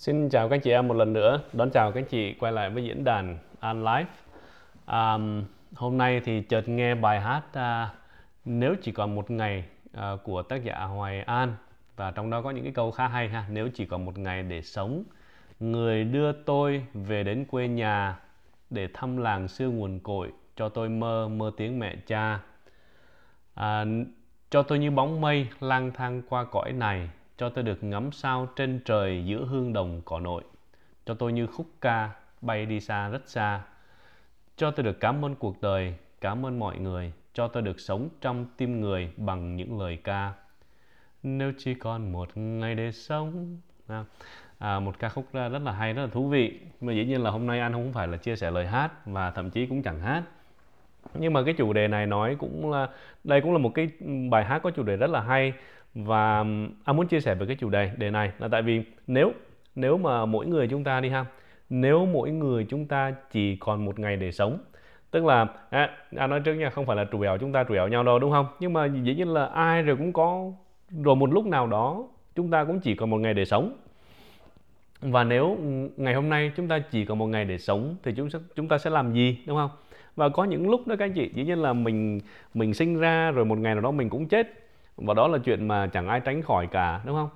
Xin chào các chị em một lần nữa, đón chào các chị quay lại với diễn đàn An Life. Um, hôm nay thì chợt nghe bài hát uh, Nếu chỉ còn một ngày uh, của tác giả Hoài An và trong đó có những cái câu khá hay ha. Nếu chỉ còn một ngày để sống, người đưa tôi về đến quê nhà để thăm làng xưa nguồn cội, cho tôi mơ mơ tiếng mẹ cha. À, cho tôi như bóng mây lang thang qua cõi này cho tôi được ngắm sao trên trời giữa hương đồng cỏ nội. Cho tôi như khúc ca bay đi xa rất xa. Cho tôi được cảm ơn cuộc đời cảm ơn mọi người. Cho tôi được sống trong tim người bằng những lời ca. Nếu chỉ còn một ngày để sống. À, à, một ca khúc rất là hay rất là thú vị. Mà dĩ nhiên là hôm nay anh không phải là chia sẻ lời hát và thậm chí cũng chẳng hát. Nhưng mà cái chủ đề này nói cũng là đây cũng là một cái bài hát có chủ đề rất là hay và anh muốn chia sẻ về cái chủ đề đề này là tại vì nếu nếu mà mỗi người chúng ta đi ha nếu mỗi người chúng ta chỉ còn một ngày để sống tức là à, anh nói trước nha không phải là trù ẻo chúng ta trù ẻo nhau đâu đúng không? Nhưng mà dĩ nhiên là ai rồi cũng có rồi một lúc nào đó chúng ta cũng chỉ còn một ngày để sống. Và nếu ngày hôm nay chúng ta chỉ còn một ngày để sống thì chúng chúng ta sẽ làm gì đúng không? Và có những lúc đó các anh chị dĩ nhiên là mình mình sinh ra rồi một ngày nào đó mình cũng chết và đó là chuyện mà chẳng ai tránh khỏi cả, đúng không?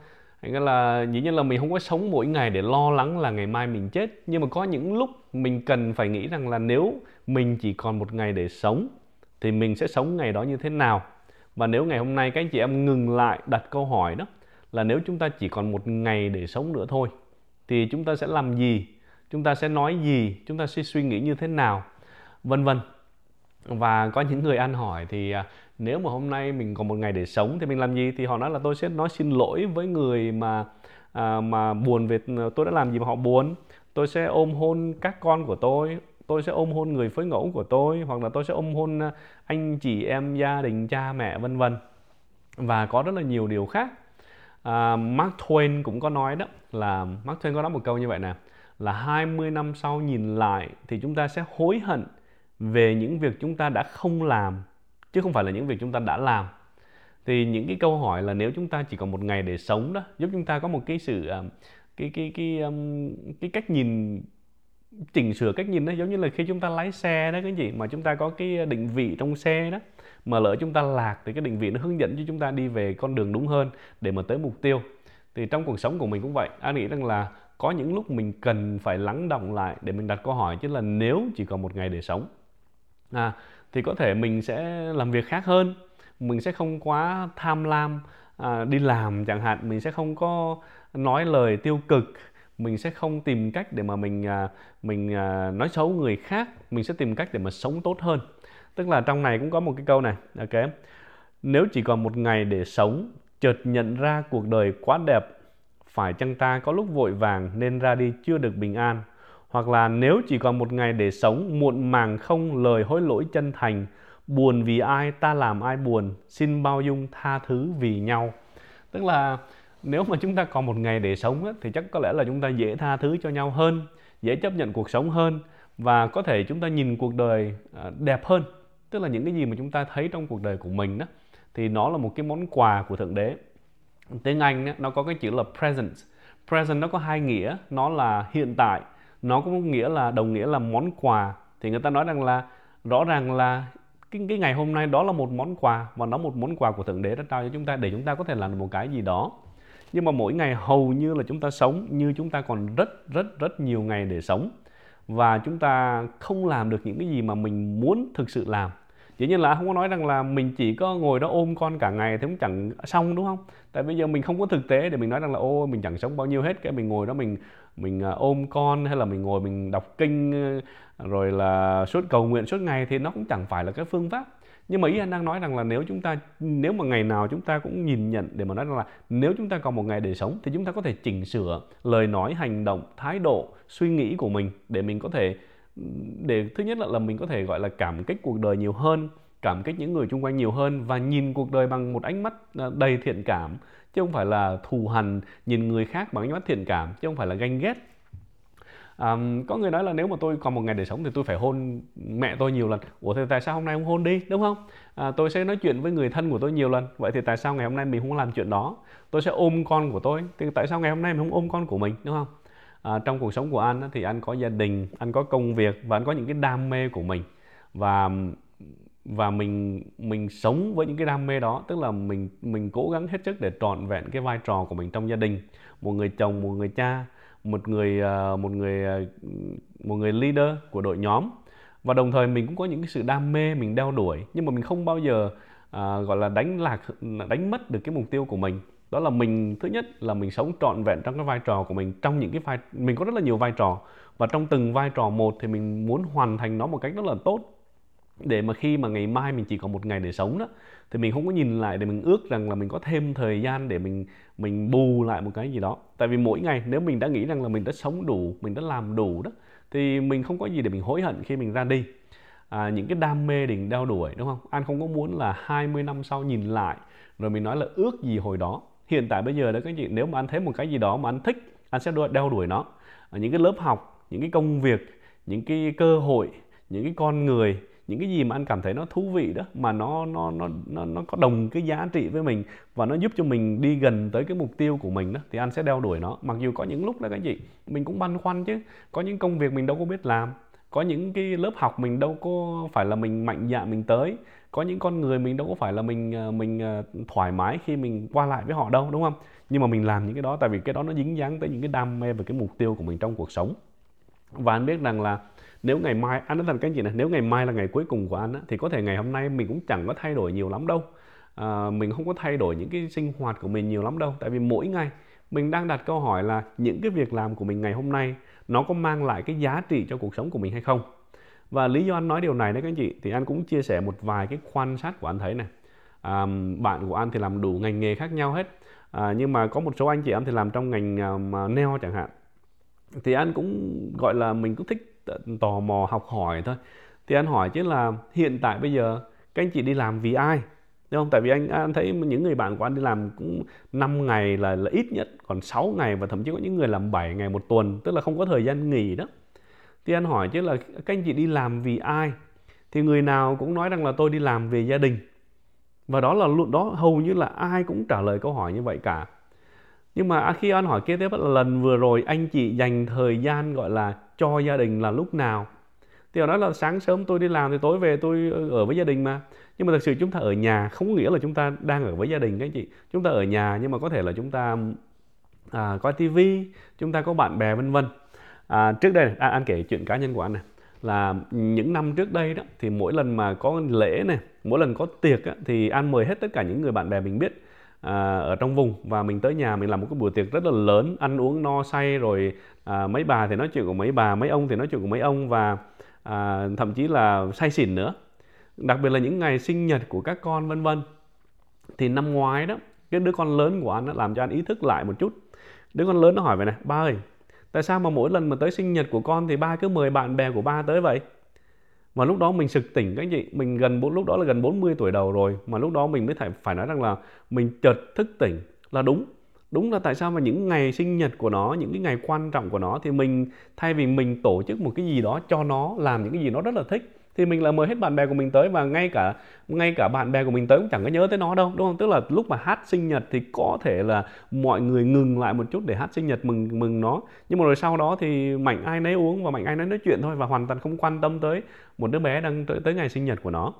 Nghĩa là dĩ nhiên là mình không có sống mỗi ngày để lo lắng là ngày mai mình chết. Nhưng mà có những lúc mình cần phải nghĩ rằng là nếu mình chỉ còn một ngày để sống, thì mình sẽ sống ngày đó như thế nào? Và nếu ngày hôm nay các anh chị em ngừng lại đặt câu hỏi đó, là nếu chúng ta chỉ còn một ngày để sống nữa thôi, thì chúng ta sẽ làm gì? Chúng ta sẽ nói gì? Chúng ta sẽ suy nghĩ như thế nào? Vân vân. Và có những người ăn hỏi thì à, nếu mà hôm nay mình còn một ngày để sống thì mình làm gì? Thì họ nói là tôi sẽ nói xin lỗi với người mà à, mà buồn về à, tôi đã làm gì mà họ buồn. Tôi sẽ ôm hôn các con của tôi tôi sẽ ôm hôn người phối ngẫu của tôi hoặc là tôi sẽ ôm hôn à, anh chị em gia đình cha mẹ vân vân. Và có rất là nhiều điều khác. À, Mark Twain cũng có nói đó là Mark Twain có nói một câu như vậy nè là 20 năm sau nhìn lại thì chúng ta sẽ hối hận về những việc chúng ta đã không làm chứ không phải là những việc chúng ta đã làm. Thì những cái câu hỏi là nếu chúng ta chỉ còn một ngày để sống đó, giúp chúng ta có một cái sự à, cái cái cái um, cái cách nhìn, chỉnh sửa cách nhìn đó, giống như là khi chúng ta lái xe đó cái gì mà chúng ta có cái định vị trong xe đó, mà lỡ chúng ta lạc thì cái định vị nó hướng dẫn cho chúng ta đi về con đường đúng hơn để mà tới mục tiêu. Thì trong cuộc sống của mình cũng vậy anh nghĩ rằng là có những lúc mình cần phải lắng động lại để mình đặt câu hỏi chứ là nếu chỉ còn một ngày để sống? À, thì có thể mình sẽ làm việc khác hơn. Mình sẽ không quá tham lam à, đi làm chẳng hạn. Mình sẽ không có nói lời tiêu cực. Mình sẽ không tìm cách để mà mình à, mình à, nói xấu người khác. Mình sẽ tìm cách để mà sống tốt hơn. Tức là trong này cũng có một cái câu này ok? Nếu chỉ còn một ngày để sống chợt nhận ra cuộc đời quá đẹp phải chăng ta có lúc vội vàng nên ra đi chưa được bình an? Hoặc là nếu chỉ còn một ngày để sống muộn màng không lời hối lỗi chân thành buồn vì ai ta làm ai buồn xin bao dung tha thứ vì nhau. Tức là nếu mà chúng ta còn một ngày để sống á, thì chắc có lẽ là chúng ta dễ tha thứ cho nhau hơn dễ chấp nhận cuộc sống hơn và có thể chúng ta nhìn cuộc đời à, đẹp hơn. Tức là những cái gì mà chúng ta thấy trong cuộc đời của mình đó thì nó là một cái món quà của thượng đế. Tiếng anh nó có cái chữ là present present nó có hai nghĩa nó là hiện tại nó cũng nghĩa là đồng nghĩa là món quà. Thì người ta nói rằng là rõ ràng là cái, cái ngày hôm nay đó là một món quà và nó một món quà của thượng đế đã trao cho chúng ta để chúng ta có thể làm được một cái gì đó. Nhưng mà mỗi ngày hầu như là chúng ta sống như chúng ta còn rất rất rất nhiều ngày để sống. Và chúng ta không làm được những cái gì mà mình muốn thực sự làm. Dĩ nhiên là không có nói rằng là mình chỉ có ngồi đó ôm con cả ngày thì cũng chẳng xong đúng không? Tại bây giờ mình không có thực tế để mình nói rằng là ô mình chẳng sống bao nhiêu hết cái mình ngồi đó mình mình à, ôm con hay là mình ngồi mình đọc kinh ờ, rồi là suốt cầu nguyện suốt ngày thì nó cũng chẳng phải là cái phương pháp. Nhưng mà ý anh đang nói rằng là nếu chúng ta nếu mà ngày nào chúng ta cũng nhìn nhận để mà nói rằng là nếu chúng ta còn một ngày để sống thì chúng ta có thể chỉnh sửa lời nói hành động thái độ suy nghĩ của mình để mình có thể để thứ nhất là, là mình có thể gọi là cảm kích cuộc đời nhiều hơn cảm kích những người xung quanh nhiều hơn và nhìn cuộc đời bằng một ánh mắt à, đầy thiện cảm chứ không phải là thù hằn nhìn người khác bằng ánh mắt thiện cảm chứ không phải là ganh ghét. Um, có người nói là nếu mà tôi còn một ngày để sống thì tôi phải hôn mẹ tôi nhiều lần. Ủa thì tại sao hôm nay không hôn đi đúng không? À, tôi sẽ nói chuyện với người thân của tôi nhiều lần. Vậy thì tại sao ngày hôm nay mình không làm chuyện đó? Tôi sẽ ôm con của tôi. Thì tại sao ngày hôm nay mình không ôm con của mình đúng không? À, trong cuộc sống của anh thì anh có gia đình anh có công việc và anh có những cái đam mê của mình. Và và mình mình sống với những cái đam mê đó. Tức là mình mình cố gắng hết sức để trọn vẹn cái vai trò của mình trong gia đình. Một người chồng một người cha một người ờ, một người ờ, một người leader của đội nhóm. Và đồng thời mình cũng có những cái sự đam mê mình đeo đuổi nhưng mà mình không bao giờ à, gọi là đánh lạc đánh mất được cái mục tiêu của mình. Đó là mình thứ nhất là mình sống trọn vẹn trong cái vai trò của mình trong những cái vai mình có rất là nhiều vai trò. Và trong từng vai trò một thì mình muốn hoàn thành nó một cách rất là tốt để mà khi mà ngày mai mình chỉ có một ngày để sống đó thì mình không có nhìn lại để mình ước rằng là mình có thêm thời gian để mình mình bù lại một cái gì đó. Tại vì mỗi ngày nếu mình đã nghĩ rằng là mình đã sống đủ mình đã làm đủ đó thì mình không có gì để mình hối hận khi mình ra đi. À, những cái đam mê định đeo đuổi đúng không? Anh không có muốn là 20 năm sau nhìn lại rồi mình nói là ước gì hồi đó. Hiện tại bây giờ đó các chị nếu mà anh thấy một cái gì đó mà anh thích anh sẽ đeo đuổi nó. Ở những cái lớp học những cái công việc những cái cơ hội những cái con người những cái gì mà anh cảm thấy nó thú vị đó, mà nó nó nó nó nó có đồng cái giá trị với mình và nó giúp cho mình đi gần tới cái mục tiêu của mình đó, thì anh sẽ đeo đuổi nó. Mặc dù có những lúc đó các chị mình cũng băn khoăn chứ. Có những công việc mình đâu có biết làm, có những cái lớp học mình đâu có phải là mình mạnh dạn mình tới, có những con người mình đâu có phải là mình ờ, mình ờ, thoải mái khi mình qua lại với họ đâu, đúng không? Nhưng mà mình làm những cái đó, tại vì cái đó nó dính dáng tới những cái đam mê và cái mục tiêu của mình trong cuộc sống. Và anh biết rằng là nếu ngày mai à, anh nói rằng các anh chị này nếu ngày mai là ngày cuối cùng của anh á, thì có thể ngày hôm nay mình cũng chẳng có thay đổi nhiều lắm đâu. À, mình không có thay đổi những cái sinh hoạt của mình nhiều lắm đâu. Tại vì mỗi ngày mình đang đặt câu hỏi là những cái việc làm của mình ngày hôm nay nó có mang lại cái giá trị cho cuộc sống của mình hay không? Và lý do anh nói điều này đấy các anh chị thì anh cũng chia sẻ một vài cái quan sát của anh thấy này à, bạn của anh thì làm đủ ngành nghề khác nhau hết. À, nhưng mà có một số anh chị em thì làm trong ngành uh, nail chẳng hạn. Thì anh cũng gọi là mình cũng thích tò mò học hỏi thôi. Thì anh hỏi chứ là hiện tại bây giờ các anh chị đi làm vì ai? Đúng không? Tại vì anh anh thấy những người bạn của anh đi làm cũng 5 ngày là là ít nhất, còn 6 ngày và thậm chí có những người làm 7 ngày một tuần, tức là không có thời gian nghỉ đó. Thì anh hỏi chứ là các anh chị đi làm vì ai? Thì người nào cũng nói rằng là tôi đi làm vì gia đình. Và đó là lúc đó hầu như là ai cũng trả lời câu hỏi như vậy cả nhưng mà khi anh hỏi kế tiếp là lần vừa rồi anh chị dành thời gian gọi là cho gia đình là lúc nào? Thì họ nói là sáng sớm tôi đi làm thì tối về tôi ờ, ở với gia đình mà. Nhưng mà thực sự chúng ta ở nhà không có nghĩa là chúng ta đang ở với gia đình các anh chị. Chúng ta ở nhà nhưng mà có thể là chúng ta à, coi tivi chúng ta có bạn bè vân vân. À, trước đây à, anh kể chuyện cá nhân của anh này là những năm trước đây đó thì mỗi lần mà có lễ này mỗi lần có tiệc á, thì anh mời hết tất cả những người bạn bè mình biết à, ở trong vùng. Và mình tới nhà mình làm một cái buổi tiệc rất là lớn ăn uống no say rồi à, mấy bà thì nói chuyện của mấy bà mấy ông thì nói chuyện của mấy ông và à, thậm chí là say xỉn nữa. Đặc biệt là những ngày sinh nhật của các con vân vân. Thì năm ngoái đó cái đứa con lớn của anh nó làm cho anh ý thức lại một chút. Đứa con lớn nó hỏi vậy này ba ơi tại sao mà mỗi lần mà tới sinh nhật của con thì ba cứ mời bạn bè của ba tới vậy? Mà lúc đó mình sực tỉnh các anh chị mình gần lúc đó là gần 40 tuổi đầu rồi, mà lúc đó mình mới phải phải nói rằng là mình chợt thức tỉnh là đúng. Đúng là tại sao mà những ngày sinh nhật của nó, những cái ngày quan trọng của nó thì mình, thay vì mình tổ chức một cái gì đó cho nó, làm những cái gì nó rất là thích thì mình là mời hết bạn bè của mình tới và ngay cả ngay cả bạn bè của mình tới cũng chẳng có nhớ tới nó đâu đúng không? Tức là lúc mà hát sinh nhật thì có thể là mọi người ngừng lại một chút để hát sinh nhật mừng mừng nó. Nhưng mà rồi sau đó thì mạnh ai nấy uống và mạnh ai nấy nói chuyện thôi và hoàn toàn không quan tâm tới một đứa bé đang tới, tới ngày sinh nhật của nó.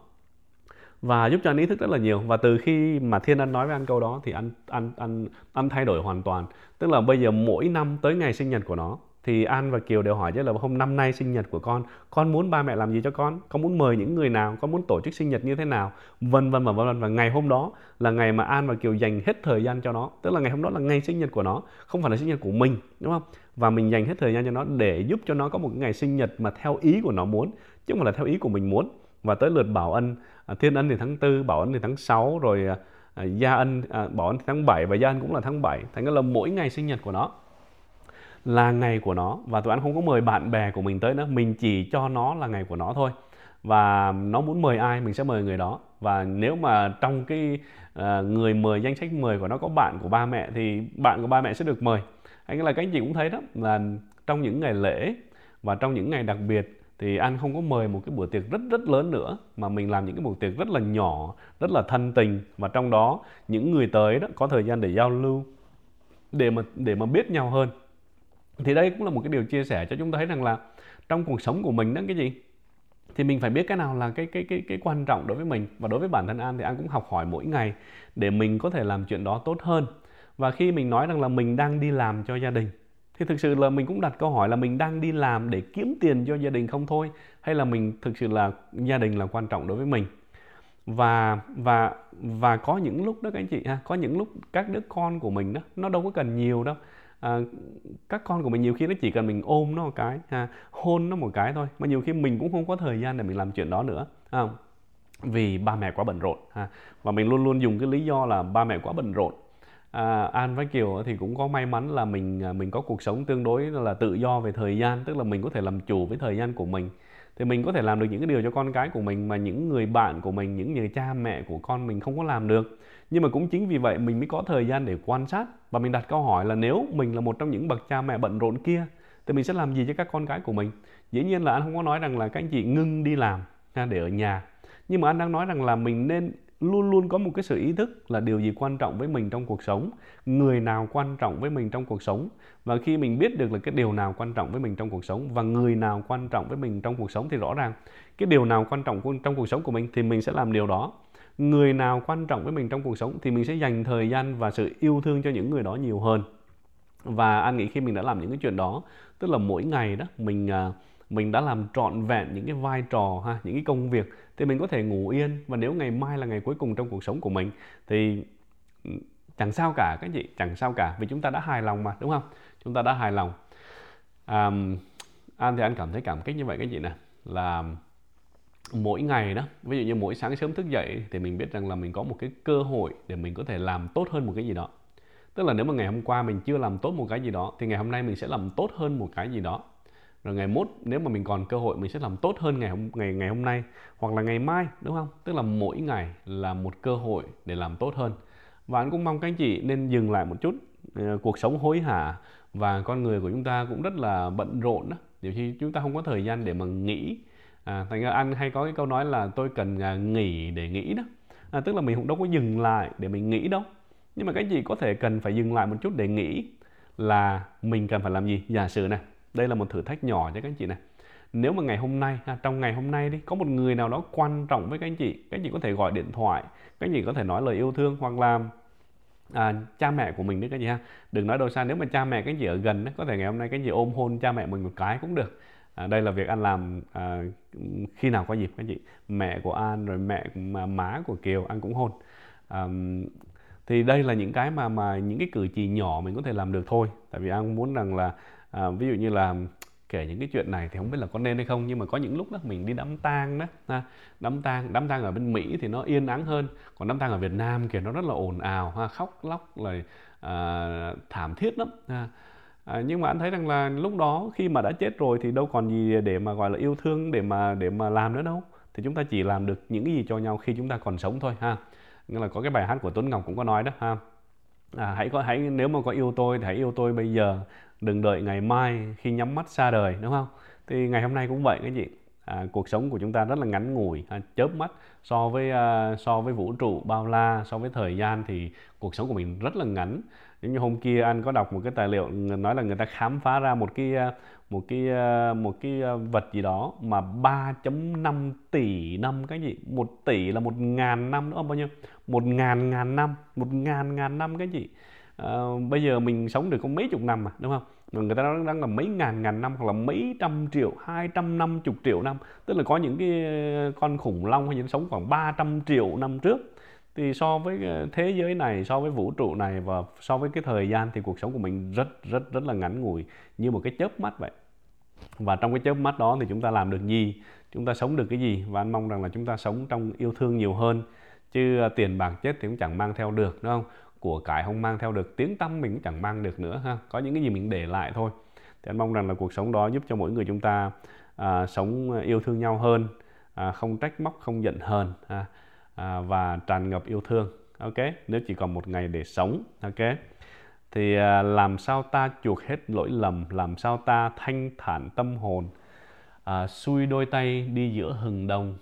Và giúp cho anh ý thức rất là nhiều. Và từ khi mà thiên anh nói với anh câu đó thì anh anh anh anh thay đổi hoàn toàn. Tức là bây giờ mỗi năm tới ngày sinh nhật của nó thì An và Kiều đều hỏi chứ là, hôm năm nay sinh nhật của con con muốn ba mẹ làm gì cho con? Con muốn mời những người nào? Con muốn tổ chức sinh nhật như thế nào? Vân vân và vân vân. Và ngày hôm đó là ngày mà An và Kiều dành hết thời gian cho nó. Tức là ngày hôm đó là ngày sinh nhật của nó, không phải là sinh nhật của mình, đúng không? Và mình dành hết thời gian cho nó để giúp cho nó có một ngày sinh nhật mà theo ý của nó muốn, chứ không phải là theo ý của mình muốn. Và tới lượt Bảo Ân à, Thiên Ân thì tháng 4 Bảo Ân thì tháng 6 rồi à, à, Gia Ân Bảo Ân thì tháng 7 và Gia Ân cũng là tháng 7 thành ra là mỗi ngày sinh nhật của nó là ngày của nó. Và tụi anh không có mời bạn bè của mình tới nữa. Mình chỉ cho nó là ngày của nó thôi. Và nó muốn mời ai mình sẽ mời người đó. Và nếu mà trong cái uh, người mời danh sách mời của nó có bạn của ba mẹ thì bạn của ba mẹ sẽ được mời. Anh là các anh chị cũng thấy đó là trong những ngày lễ và trong những ngày đặc biệt thì anh không có mời một cái buổi tiệc rất rất lớn nữa mà mình làm những cái buổi tiệc rất là nhỏ rất là thân tình. Và trong đó những người tới đó có thời gian để giao lưu để mà để mà biết nhau hơn thì đây cũng là một cái điều chia sẻ cho chúng ta thấy rằng là trong cuộc sống của mình đó, cái gì? Thì mình phải biết cái nào là cái cái cái cái quan trọng đối với mình. Và đối với bản thân An thì An cũng học hỏi mỗi ngày để mình có thể làm chuyện đó tốt hơn. Và khi mình nói rằng là mình đang đi làm cho gia đình, thì thực sự là mình cũng đặt câu hỏi là mình đang đi làm để kiếm tiền cho gia đình không thôi? Hay là mình thực sự là gia đình là quan trọng đối với mình? Và và và có những lúc đó các anh chị ha, có những lúc các đứa con của mình đó, nó đâu có cần nhiều đâu à, các con của mình nhiều khi nó chỉ cần mình ôm nó một cái ha, hôn nó một cái thôi mà nhiều khi mình cũng không có thời gian để mình làm chuyện đó nữa à, vì ba mẹ quá bận rộn ha và mình luôn luôn dùng cái lý do là ba mẹ quá bận rộn. À, An với Kiều thì cũng có may mắn là mình à, mình có cuộc sống tương đối là tự do về thời gian tức là mình có thể làm chủ với thời gian của mình thì mình có thể làm được những cái điều cho con cái của mình mà những người bạn của mình, những người cha mẹ của con mình không có làm được. Nhưng mà cũng chính vì vậy mình mới có thời gian để quan sát và mình đặt câu hỏi là nếu mình là một trong những bậc cha mẹ bận rộn kia thì mình sẽ làm gì cho các con cái của mình? Dĩ nhiên là anh không có nói rằng là các anh chị ngưng đi làm để ở nhà. Nhưng mà anh đang nói rằng là mình nên luôn luôn có một cái sự ý thức là điều gì quan trọng với mình trong cuộc sống người nào quan trọng với mình trong cuộc sống và khi mình biết được là cái điều nào quan trọng với mình trong cuộc sống và người nào quan trọng với mình trong cuộc sống thì rõ ràng cái điều nào quan trọng trong cuộc sống của mình thì mình sẽ làm điều đó. Người nào quan trọng với mình trong cuộc sống thì mình sẽ dành thời gian và sự yêu thương cho những người đó nhiều hơn. Và anh nghĩ khi mình đã làm những cái chuyện đó tức là mỗi ngày đó mình uh, mình đã làm trọn vẹn những cái vai trò ha những cái công việc thì mình có thể ngủ yên. Và nếu ngày mai là ngày cuối cùng trong cuộc sống của mình thì chẳng sao cả các chị chẳng sao cả vì chúng ta đã hài lòng mà đúng không? Chúng ta đã hài lòng. À, anh thì anh cảm thấy cảm kích như vậy các chị nè? Là mỗi ngày đó ví dụ như mỗi sáng sớm thức dậy thì mình biết rằng là mình có một cái cơ hội để mình có thể làm tốt hơn một cái gì đó. Tức là nếu mà ngày hôm qua mình chưa làm tốt một cái gì đó thì ngày hôm nay mình sẽ làm tốt hơn một cái gì đó rồi ngày mốt nếu mà mình còn cơ hội mình sẽ làm tốt hơn ngày hôm ngày ngày hôm nay hoặc là ngày mai đúng không? Tức là mỗi ngày là một cơ hội để làm tốt hơn. Và anh cũng mong các anh chị nên dừng lại một chút ờ, cuộc sống hối hả và con người của chúng ta cũng rất là bận rộn đó. Nhiều khi chúng ta không có thời gian để mà nghĩ à, thành ra anh hay có cái câu nói là tôi cần à, nghỉ để nghĩ đó. À, tức là mình cũng đâu có dừng lại để mình nghĩ đâu. Nhưng mà cái gì có thể cần phải dừng lại một chút để nghĩ là mình cần phải làm gì? Giả sử này đây là một thử thách nhỏ cho các anh chị này. Nếu mà ngày hôm nay trong ngày hôm nay đi có một người nào đó quan trọng với các anh chị các anh chị có thể gọi điện thoại các anh chị có thể nói lời yêu thương hoặc là à, cha mẹ của mình đấy các anh chị ha. Đừng nói đâu xa nếu mà cha mẹ các anh chị ở gần có thể ngày hôm nay các anh chị ôm hôn cha mẹ mình một cái cũng được. À, đây là việc anh làm à, khi nào có dịp các anh chị? Mẹ của an rồi mẹ mà má của kiều anh cũng hôn. À, thì đây là những cái mà mà những cái cử chỉ nhỏ mình có thể làm được thôi. Tại vì anh muốn rằng là à, ví dụ như là kể những cái chuyện này thì không biết là có nên hay không nhưng mà có những lúc đó mình đi đám tang đó ha, đám tang đám tang ở bên Mỹ thì nó yên ắng hơn còn đám tang ở Việt Nam kìa nó rất là ồn ào ha, khóc lóc là à, thảm thiết lắm ha. À, nhưng mà anh thấy rằng là lúc đó khi mà đã chết rồi thì đâu còn gì để mà gọi là yêu thương để mà để mà làm nữa đâu. Thì chúng ta chỉ làm được những cái gì cho nhau khi chúng ta còn sống thôi ha. Nghĩa là có cái bài hát của Tuấn Ngọc cũng có nói đó ha à, hãy có hãy nếu mà có yêu tôi thì hãy yêu tôi bây giờ đừng đợi ngày mai khi nhắm mắt xa đời đúng không? Thì ngày hôm nay cũng vậy cái gì à, cuộc sống của chúng ta rất là ngắn ngủi à, chớp mắt. So với à, so với vũ trụ bao la so với thời gian thì cuộc sống của mình rất là ngắn. Giống như hôm kia anh có đọc một cái tài liệu nói là người ta khám phá ra một cái à, một cái ờ, một cái ờ, vật gì đó mà 3.5 tỷ năm cái gì? Một tỷ là một ngàn năm nữa bao nhiêu? Một ngàn ngàn năm một ngàn ngàn năm cái gì? À, bây giờ mình sống được có mấy chục năm mà đúng không? Người ta nói đang là mấy ngàn ngàn năm hoặc là mấy trăm triệu hai trăm năm chục triệu năm. Tức là có những cái con khủng long hay những sống khoảng 300 triệu năm trước thì so với ờ, thế giới này so với vũ trụ này và so với cái thời gian thì cuộc sống của mình rất rất rất là ngắn ngủi như một cái chớp mắt vậy. Và trong cái chớp mắt đó thì chúng ta làm được gì? Chúng ta sống được cái gì? Và anh mong rằng là chúng ta sống trong yêu thương nhiều hơn. Chứ ờ, tiền bạc chết thì cũng chẳng mang theo được đúng không? Của cải không mang theo được tiếng tâm mình cũng chẳng mang được nữa ha? Có những cái gì mình để lại thôi. Thì anh mong rằng là cuộc sống đó giúp cho mỗi người chúng ta à, sống ờ, yêu thương nhau hơn à, không trách móc không giận hờn à, à, và tràn ngập yêu thương. Ok? Nếu chỉ còn một ngày để sống ok? Thì à, làm sao ta chuộc hết lỗi lầm làm sao ta thanh thản tâm hồn à, xuôi đôi tay đi giữa hừng đông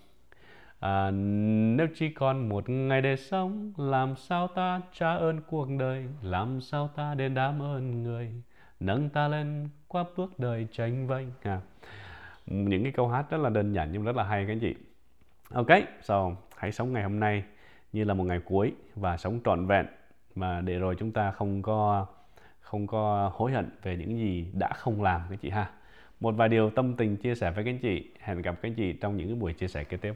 À, nếu chỉ còn một ngày để sống Làm sao ta trả ơn cuộc đời? Làm sao ta đền đáp ơn người? Nâng ta lên qua bước đời tranh vênh. À. những cái câu hát rất là đơn giản nhưng rất là hay các anh chị. Ok so hãy sống ngày hôm nay như là một ngày cuối và sống trọn vẹn. Mà để rồi chúng ta không có không có hối hận về những gì đã không làm, các chị ha. Một vài điều tâm tình chia sẻ với các anh chị. Hẹn gặp các anh chị trong những buổi chia sẻ kế tiếp.